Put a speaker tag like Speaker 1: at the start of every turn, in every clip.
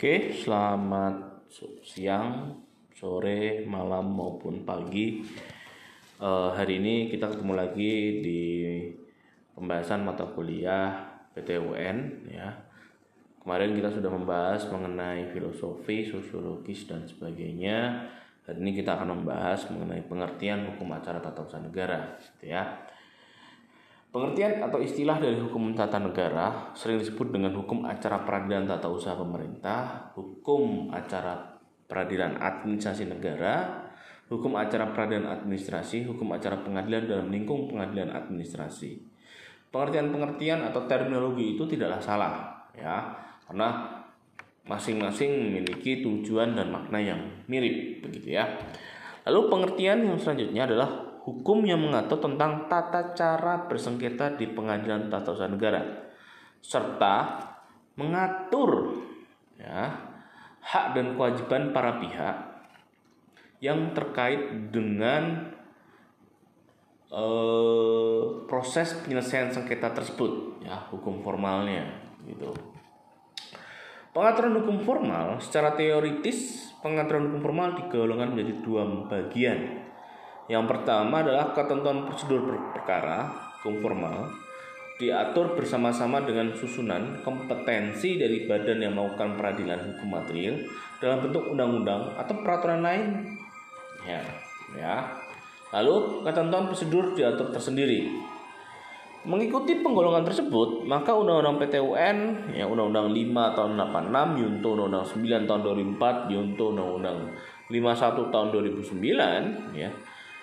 Speaker 1: Oke, selamat siang, sore, malam maupun pagi. Uh, hari ini kita ketemu lagi di pembahasan mata kuliah PTUN ya. Kemarin kita sudah membahas mengenai filosofi, sosiologis dan sebagainya. Hari ini kita akan membahas mengenai pengertian hukum acara tata usaha negara, gitu ya. Pengertian atau istilah dari hukum tata negara sering disebut dengan hukum acara peradilan tata usaha pemerintah, hukum acara peradilan administrasi negara, hukum acara peradilan administrasi, hukum acara pengadilan dalam lingkung pengadilan administrasi. Pengertian-pengertian atau terminologi itu tidaklah salah, ya, karena masing-masing memiliki tujuan dan makna yang mirip, begitu ya. Lalu pengertian yang selanjutnya adalah hukum yang mengatur tentang tata cara bersengketa di pengadilan tata usaha negara serta mengatur ya hak dan kewajiban para pihak yang terkait dengan eh, proses penyelesaian sengketa tersebut ya hukum formalnya gitu. Pengaturan hukum formal secara teoritis pengaturan hukum formal digolongkan menjadi dua bagian yang pertama adalah ketentuan prosedur perkara hukum formal diatur bersama-sama dengan susunan kompetensi dari badan yang melakukan peradilan hukum material dalam bentuk undang-undang atau peraturan lain. Ya, ya. Lalu ketentuan prosedur diatur tersendiri. Mengikuti penggolongan tersebut, maka Undang-Undang PTUN, ya Undang-Undang 5 tahun 86, Yunto Undang-Undang 9 tahun 2004, Yunto Undang-Undang 51 tahun 2009, ya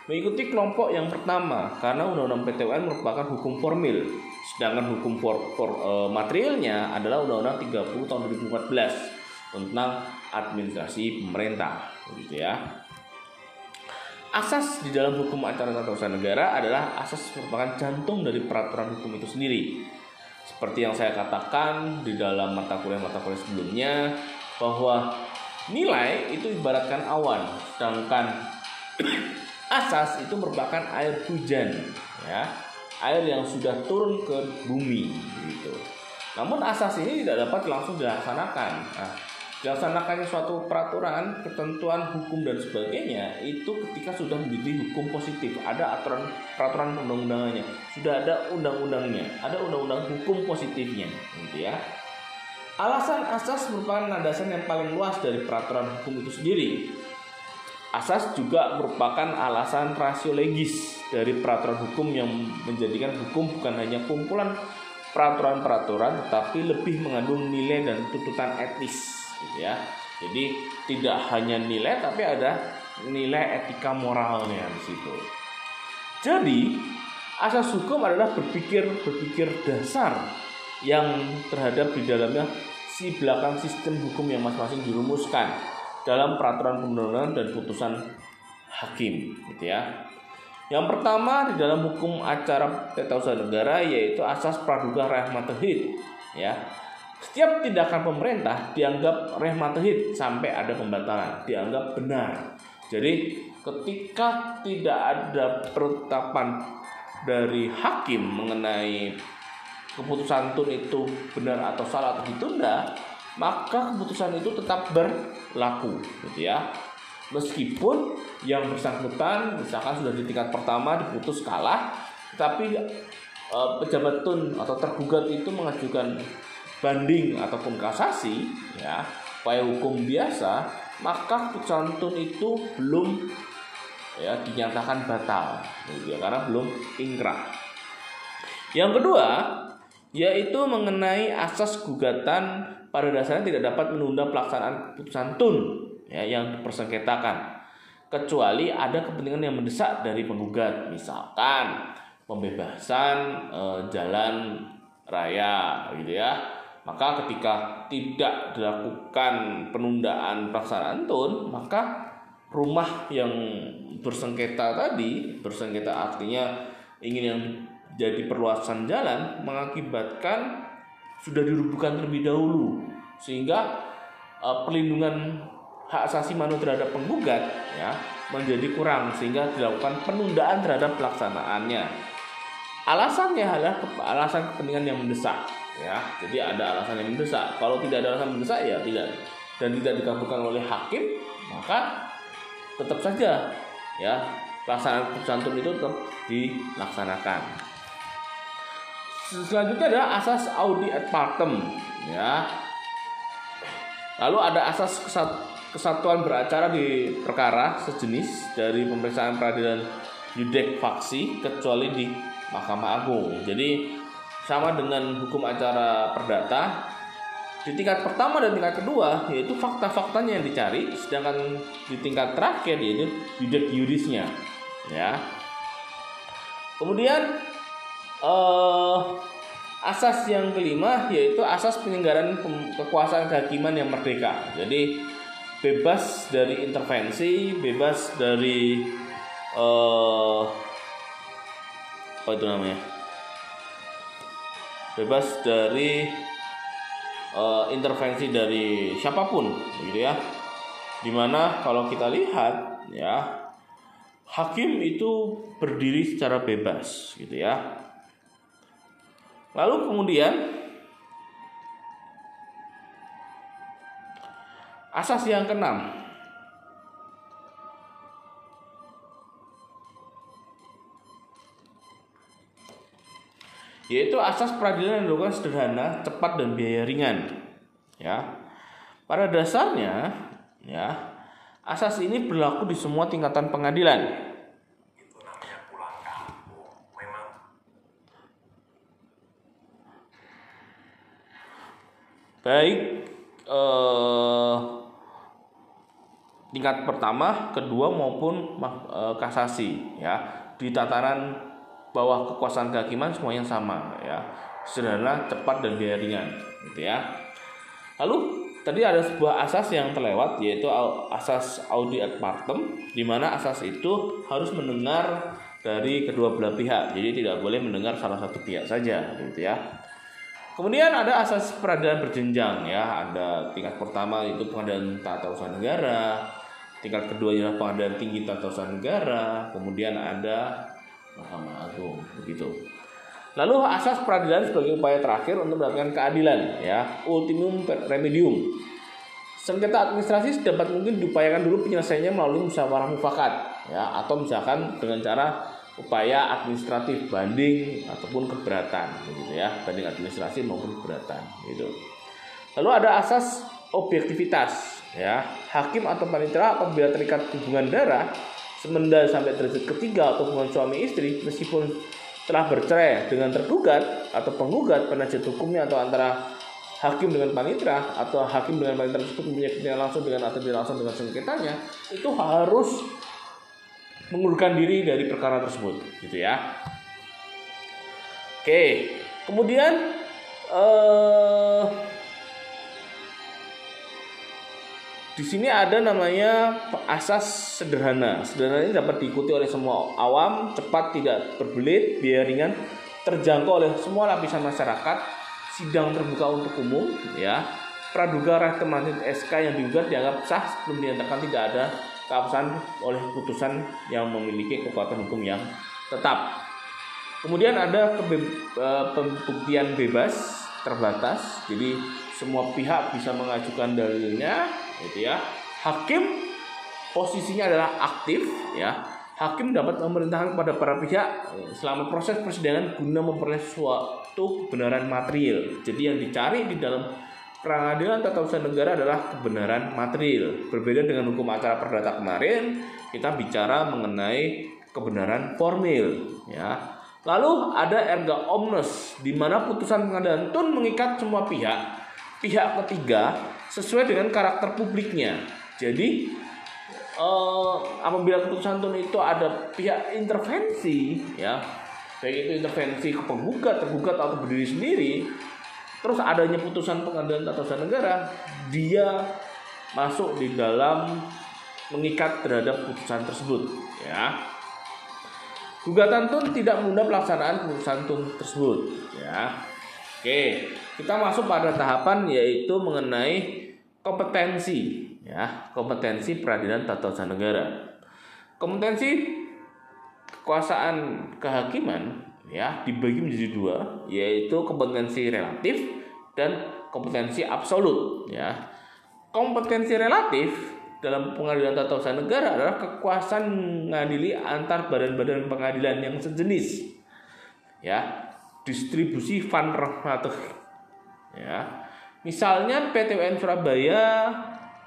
Speaker 1: mengikuti kelompok yang pertama karena Undang-Undang PTUN merupakan hukum formil. Sedangkan hukum for, for uh, materialnya adalah Undang-Undang 30 tahun 2014 tentang administrasi pemerintah begitu ya. Asas di dalam hukum acara tata usaha negara adalah asas merupakan jantung dari peraturan hukum itu sendiri. Seperti yang saya katakan di dalam mata kuliah-mata kuliah sebelumnya bahwa nilai itu ibaratkan awan sedangkan asas itu merupakan air hujan ya. Air yang sudah turun ke bumi gitu. Namun asas ini tidak dapat langsung dilaksanakan. Nah, dilaksanakannya suatu peraturan ketentuan hukum dan sebagainya itu ketika sudah menjadi hukum positif. Ada aturan peraturan undang-undangannya sudah ada undang-undangnya. Ada undang-undang hukum positifnya gitu ya. Alasan asas merupakan landasan yang paling luas dari peraturan hukum itu sendiri Asas juga merupakan alasan rasio legis dari peraturan hukum yang menjadikan hukum bukan hanya kumpulan peraturan-peraturan tetapi lebih mengandung nilai dan tuntutan etis gitu ya. Jadi tidak hanya nilai tapi ada nilai etika moralnya di situ. Jadi asas hukum adalah berpikir berpikir dasar yang terhadap di dalamnya si belakang sistem hukum yang masing-masing dirumuskan dalam peraturan perundang-undangan dan putusan hakim gitu ya. Yang pertama di dalam hukum acara tata usaha negara yaitu asas praduga rahmatahid ya. Setiap tindakan pemerintah dianggap rahmatahid sampai ada pembatalan, dianggap benar. Jadi ketika tidak ada penetapan dari hakim mengenai keputusan tun itu benar atau salah atau ditunda, maka keputusan itu tetap berlaku gitu ya. Meskipun yang bersangkutan misalkan sudah di tingkat pertama diputus kalah tapi e, pejabat tun atau tergugat itu mengajukan banding ataupun kasasi ya upaya hukum biasa maka keputusan tun itu belum ya dinyatakan batal gitu ya karena belum ingkrah. Yang kedua yaitu mengenai asas gugatan pada dasarnya tidak dapat menunda pelaksanaan putusan tun ya, yang dipersengketakan. Kecuali ada kepentingan yang mendesak dari penggugat misalkan pembebasan e, jalan raya gitu ya. Maka ketika tidak dilakukan penundaan pelaksanaan tun maka rumah yang bersengketa tadi bersengketa artinya ingin yang jadi perluasan jalan mengakibatkan sudah dirubuhkan terlebih dahulu sehingga uh, perlindungan hak asasi manusia terhadap penggugat ya menjadi kurang sehingga dilakukan penundaan terhadap pelaksanaannya. Alasannya adalah alasan kepentingan yang mendesak ya. Jadi ada alasan yang mendesak. Kalau tidak ada alasan mendesak ya tidak dan tidak dikabulkan oleh hakim maka tetap saja ya pelaksanaan putusan itu tetap dilaksanakan selanjutnya adalah asas audi et partem ya. Lalu ada asas kesatuan beracara di perkara sejenis dari pemeriksaan peradilan yudek faksi kecuali di Mahkamah Agung. Jadi sama dengan hukum acara perdata di tingkat pertama dan tingkat kedua yaitu fakta-faktanya yang dicari sedangkan di tingkat terakhir yaitu yudek yurisnya ya. Kemudian uh, asas yang kelima yaitu asas penyelenggaraan kekuasaan kehakiman yang merdeka. Jadi bebas dari intervensi bebas dari uh, apa itu namanya? Bebas dari uh, intervensi dari siapa pun gitu ya. Di mana kalau kita lihat ya hakim itu berdiri secara bebas gitu ya lalu kemudian asas yang keenam yaitu asas peradilan yang dilakukan sederhana, cepat dan biaya ringan. Ya. Pada dasarnya, ya, asas ini berlaku di semua tingkatan pengadilan. Baik eh, tingkat pertama, kedua maupun eh, kasasi ya. Di tataran bahwa kekuasaan kehakiman semuanya sama ya. Sederhana cepat dan biaya ringan gitu ya. Lalu tadi ada sebuah asas yang terlewat yaitu asas audi ad partem di mana asas itu harus mendengar dari kedua belah pihak. Jadi tidak boleh mendengar salah satu pihak saja gitu ya Kemudian ada asas peradilan berjenjang ya, ada tingkat pertama itu pengadilan tata usaha negara, tingkat kedua adalah pengadilan tinggi tata usaha negara, kemudian ada Mahkamah Agung begitu. Lalu asas peradilan sebagai upaya terakhir untuk mendapatkan keadilan ya, ultimum remedium. Sengketa administrasi dapat mungkin diupayakan dulu penyelesaiannya melalui musyawarah mufakat ya atau misalkan dengan cara upaya administratif banding ataupun keberatan begitu ya, banding administrasi maupun keberatan gitu. Lalu ada asas objektivitas ya, hakim atau panitera apabila terikat hubungan darah semenda sampai derajat ketiga atau hubungan suami istri meskipun telah bercerai dengan tergugat atau penggugat penasihat hukumnya atau antara hakim dengan panitra atau hakim dengan panitra tersebut kepentingan langsung dengan atau langsung dengan sengketanya itu harus mengundurkan diri dari perkara tersebut gitu ya oke kemudian eh, Di sini ada namanya asas sederhana. Sederhana ini dapat diikuti oleh semua awam, cepat, tidak berbelit, biaya ringan, terjangkau oleh semua lapisan masyarakat, sidang terbuka untuk umum, ya. Praduga rehtem SK yang digugat dianggap sah sebelum dinyatakan tidak ada keabsahan oleh putusan yang memiliki kekuatan hukum yang tetap. Kemudian ada eh, pembuktian bebas terbatas, jadi semua pihak bisa mengajukan dalilnya gitu ya. Hakim posisinya adalah aktif ya. Hakim dapat memerintahkan kepada para pihak eh, selama proses persidangan guna memperoleh suatu kebenaran material. Jadi yang dicari di dalam pengadilan tata usaha negara adalah kebenaran material. Berbeda dengan hukum acara perdata kemarin, kita bicara mengenai kebenaran formil ya. Lalu ada erga omnes di mana putusan pengadilan tun mengikat semua pihak. Pihak ketiga sesuai dengan karakter publiknya. Jadi uh, apabila keputusan tun itu ada pihak intervensi, ya baik itu intervensi ke penggugat, tergugat atau berdiri sendiri, terus adanya putusan pengadilan tata usaha negara, dia masuk di dalam mengikat terhadap putusan tersebut, ya. Gugatan tun tidak menunda pelaksanaan putusan tun tersebut, ya. Oke, kita masuk pada tahapan yaitu mengenai kompetensi ya kompetensi peradilan tata usaha negara kompetensi kekuasaan kehakiman ya dibagi menjadi dua yaitu kompetensi relatif dan kompetensi absolut ya kompetensi relatif dalam pengadilan tata usaha negara adalah kekuasaan mengadili antar badan-badan pengadilan yang sejenis. Ya, distribusi fund rahmatih. Ya. Misalnya PTUN Surabaya,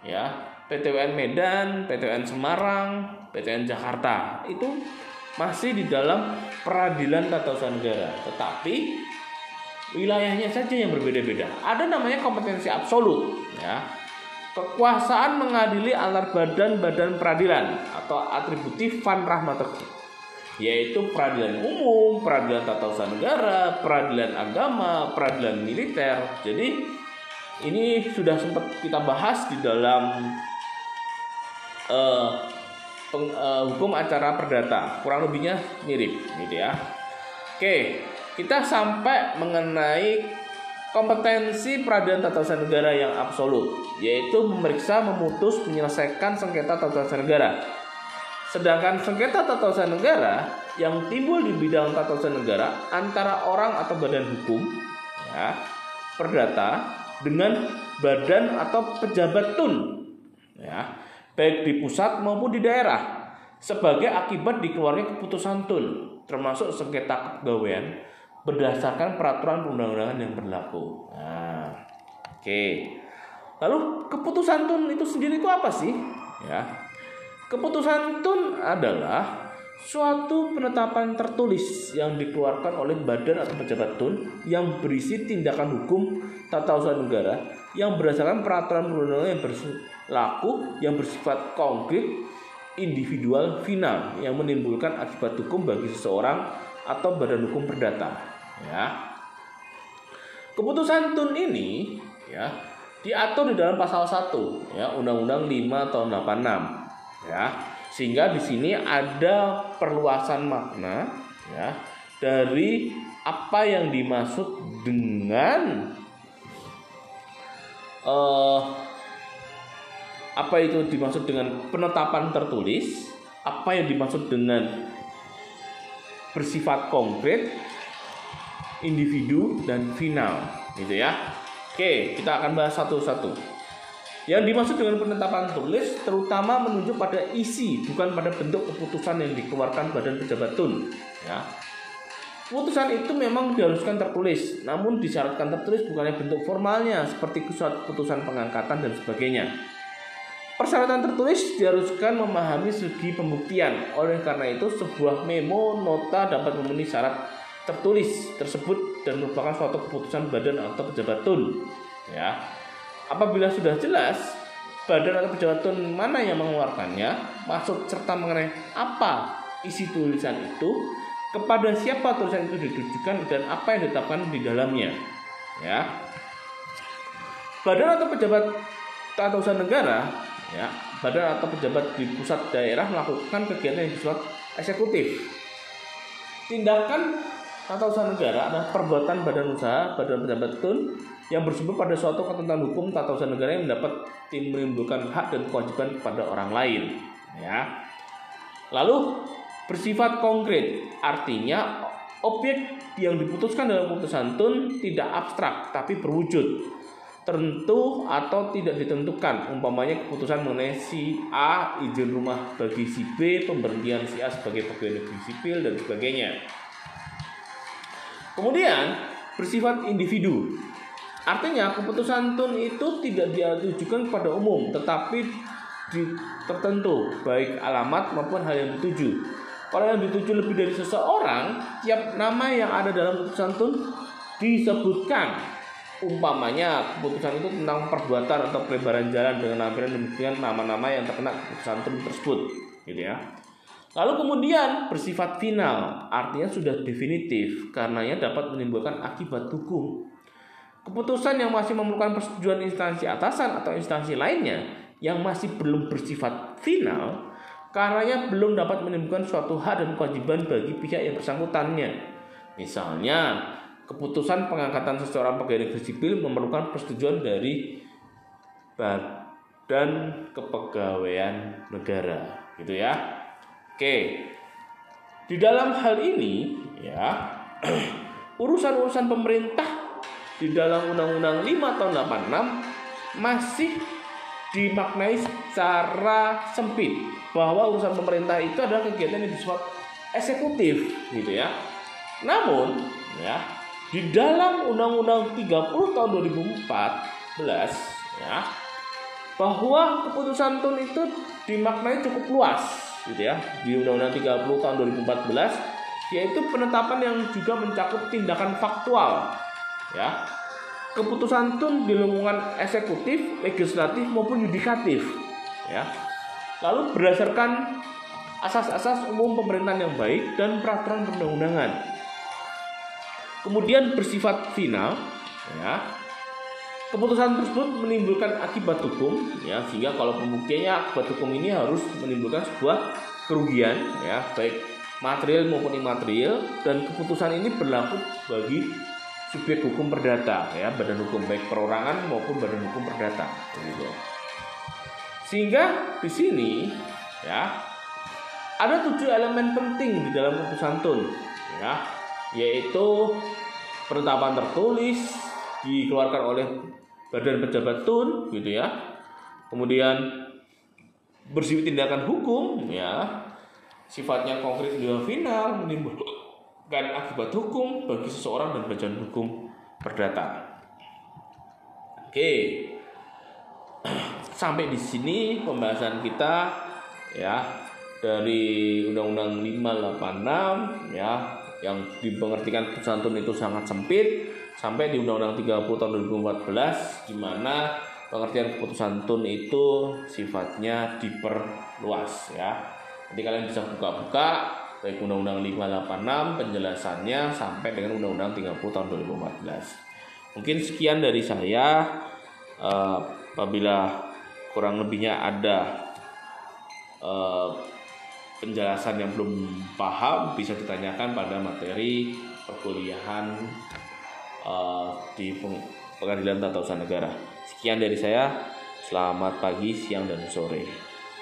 Speaker 1: ya, PTUN Medan, PTUN Semarang, PTUN Jakarta. Itu masih di dalam peradilan tata usaha negara, tetapi wilayahnya saja yang berbeda-beda. Ada namanya kompetensi absolut, ya kekuasaan mengadili antar badan-badan peradilan atau atributif fan rahmatuk yaitu peradilan umum, peradilan tata usaha negara, peradilan agama, peradilan militer. Jadi ini sudah sempat kita bahas di dalam uh, peng, uh, hukum acara perdata. Kurang lebihnya mirip gitu ya. Oke, kita sampai mengenai kompetensi peradilan tata usaha negara yang absolut, yaitu memeriksa, memutus, menyelesaikan sengketa tata usaha negara. Sedangkan sengketa tata usaha negara yang timbul di bidang tata usaha negara antara orang atau badan hukum, ya, perdata dengan badan atau pejabat tun, ya, baik di pusat maupun di daerah, sebagai akibat dikeluarnya keputusan tun, termasuk sengketa kepegawaian berdasarkan peraturan perundang-undangan yang berlaku. Nah, oke. Okay. Lalu keputusan tun itu sendiri itu apa sih? Ya. Keputusan tun adalah suatu penetapan tertulis yang dikeluarkan oleh badan atau pejabat tun yang berisi tindakan hukum tata usaha negara yang berdasarkan peraturan perundang-undangan yang berlaku yang bersifat konkret individual final yang menimbulkan akibat hukum bagi seseorang atau badan hukum perdata ya. Keputusan tun ini ya diatur di dalam pasal 1 ya Undang-Undang 5 tahun 86 ya. Sehingga di sini ada perluasan makna ya dari apa yang dimaksud dengan uh, apa itu dimaksud dengan penetapan tertulis, apa yang dimaksud dengan bersifat konkret, individu dan final gitu ya. Oke kita akan bahas satu-satu yang dimaksud dengan penetapan tulis terutama menunjuk pada isi bukan pada bentuk keputusan yang dikeluarkan badan pejabat tun ya Keputusan itu memang diharuskan tertulis, namun disyaratkan tertulis bukannya bentuk formalnya seperti suatu keputusan pengangkatan dan sebagainya. Persyaratan tertulis diharuskan memahami segi pembuktian. Oleh karena itu, sebuah memo nota dapat memenuhi syarat tertulis tersebut dan merupakan suatu keputusan badan atau pejabat tun ya apabila sudah jelas badan atau pejabat tun mana yang mengeluarkannya maksud serta mengenai apa isi tulisan itu kepada siapa tulisan itu ditujukan dan apa yang ditetapkan di dalamnya ya. Badan atau pejabat tata usaha negara ya badan atau pejabat di pusat daerah melakukan kegiatan yang disebut eksekutif. Tindakan tata usaha negara adalah perbuatan badan usaha, badan pejabat tun yang bersumber pada suatu ketentuan hukum tata usaha negara yang mendapat tim menimbulkan hak dan kewajiban kepada orang lain. Ya. Lalu bersifat konkret, artinya objek yang diputuskan dalam putusan tun tidak abstrak tapi berwujud tertentu atau tidak ditentukan umpamanya keputusan mengenai si A izin rumah bagi si B pemberhentian si A sebagai pegawai negeri sipil dan sebagainya Kemudian bersifat individu. Artinya keputusan tun itu tidak ditujukan kepada umum, tetapi di tertentu, baik alamat maupun hal yang dituju. Kalau yang dituju lebih dari seseorang, tiap nama yang ada dalam keputusan tun disebutkan. Umpamanya keputusan itu tentang perbuatan atau pelebaran jalan dengan nampilan demikian nama-nama yang terkena keputusan tun tersebut, gitu ya. Lalu kemudian bersifat final, artinya sudah definitif, karenanya dapat menimbulkan akibat hukum. Keputusan yang masih memerlukan persetujuan instansi atasan atau instansi lainnya yang masih belum bersifat final, karenanya belum dapat menimbulkan suatu hak dan kewajiban bagi pihak yang bersangkutannya. Misalnya, keputusan pengangkatan seseorang pegawai negeri sipil memerlukan persetujuan dari badan kepegawaian negara, gitu ya. Oke. Di dalam hal ini ya urusan-urusan pemerintah di dalam Undang-Undang 5 tahun 86 masih dimaknai secara sempit bahwa urusan pemerintah itu adalah kegiatan yang bersifat eksekutif gitu ya. Namun ya di dalam Undang-Undang 30 tahun 2014 ya bahwa keputusan TUN itu dimaknai cukup luas gitu ya di Undang-Undang 30 tahun 2014 yaitu penetapan yang juga mencakup tindakan faktual ya. Keputusan TUN di lingkungan eksekutif, legislatif maupun yudikatif. Ya. Lalu berdasarkan asas-asas umum pemerintahan yang baik dan peraturan perundang-undangan. Kemudian bersifat final ya. Keputusan tersebut menimbulkan akibat hukum ya sehingga kalau pembuktiannya akibat hukum ini harus menimbulkan sebuah kerugian ya baik material maupun imaterial dan keputusan ini berlaku bagi subjek hukum perdata ya badan hukum baik perorangan maupun badan hukum perdata gitu. Sehingga di sini ya ada tujuh elemen penting di dalam keputusan TUN ya yaitu penetapan tertulis dikeluarkan oleh badan pejabat tun gitu ya kemudian bersifat tindakan hukum ya sifatnya konkret juga final menimbulkan akibat hukum bagi seseorang dan badan hukum perdata oke sampai di sini pembahasan kita ya dari Undang-Undang 586 ya yang dipengertikan pesantren itu sangat sempit sampai di Undang-Undang 30 tahun 2014 di mana pengertian keputusan TUN itu sifatnya diperluas ya. Nanti kalian bisa buka-buka baik Undang-Undang 586 penjelasannya sampai dengan Undang-Undang 30 tahun 2014. Mungkin sekian dari saya. Uh, apabila kurang lebihnya ada uh, penjelasan yang belum paham bisa ditanyakan pada materi perkuliahan uh, di pengadilan tata usaha negara. Sekian dari saya. Selamat pagi, siang, dan sore.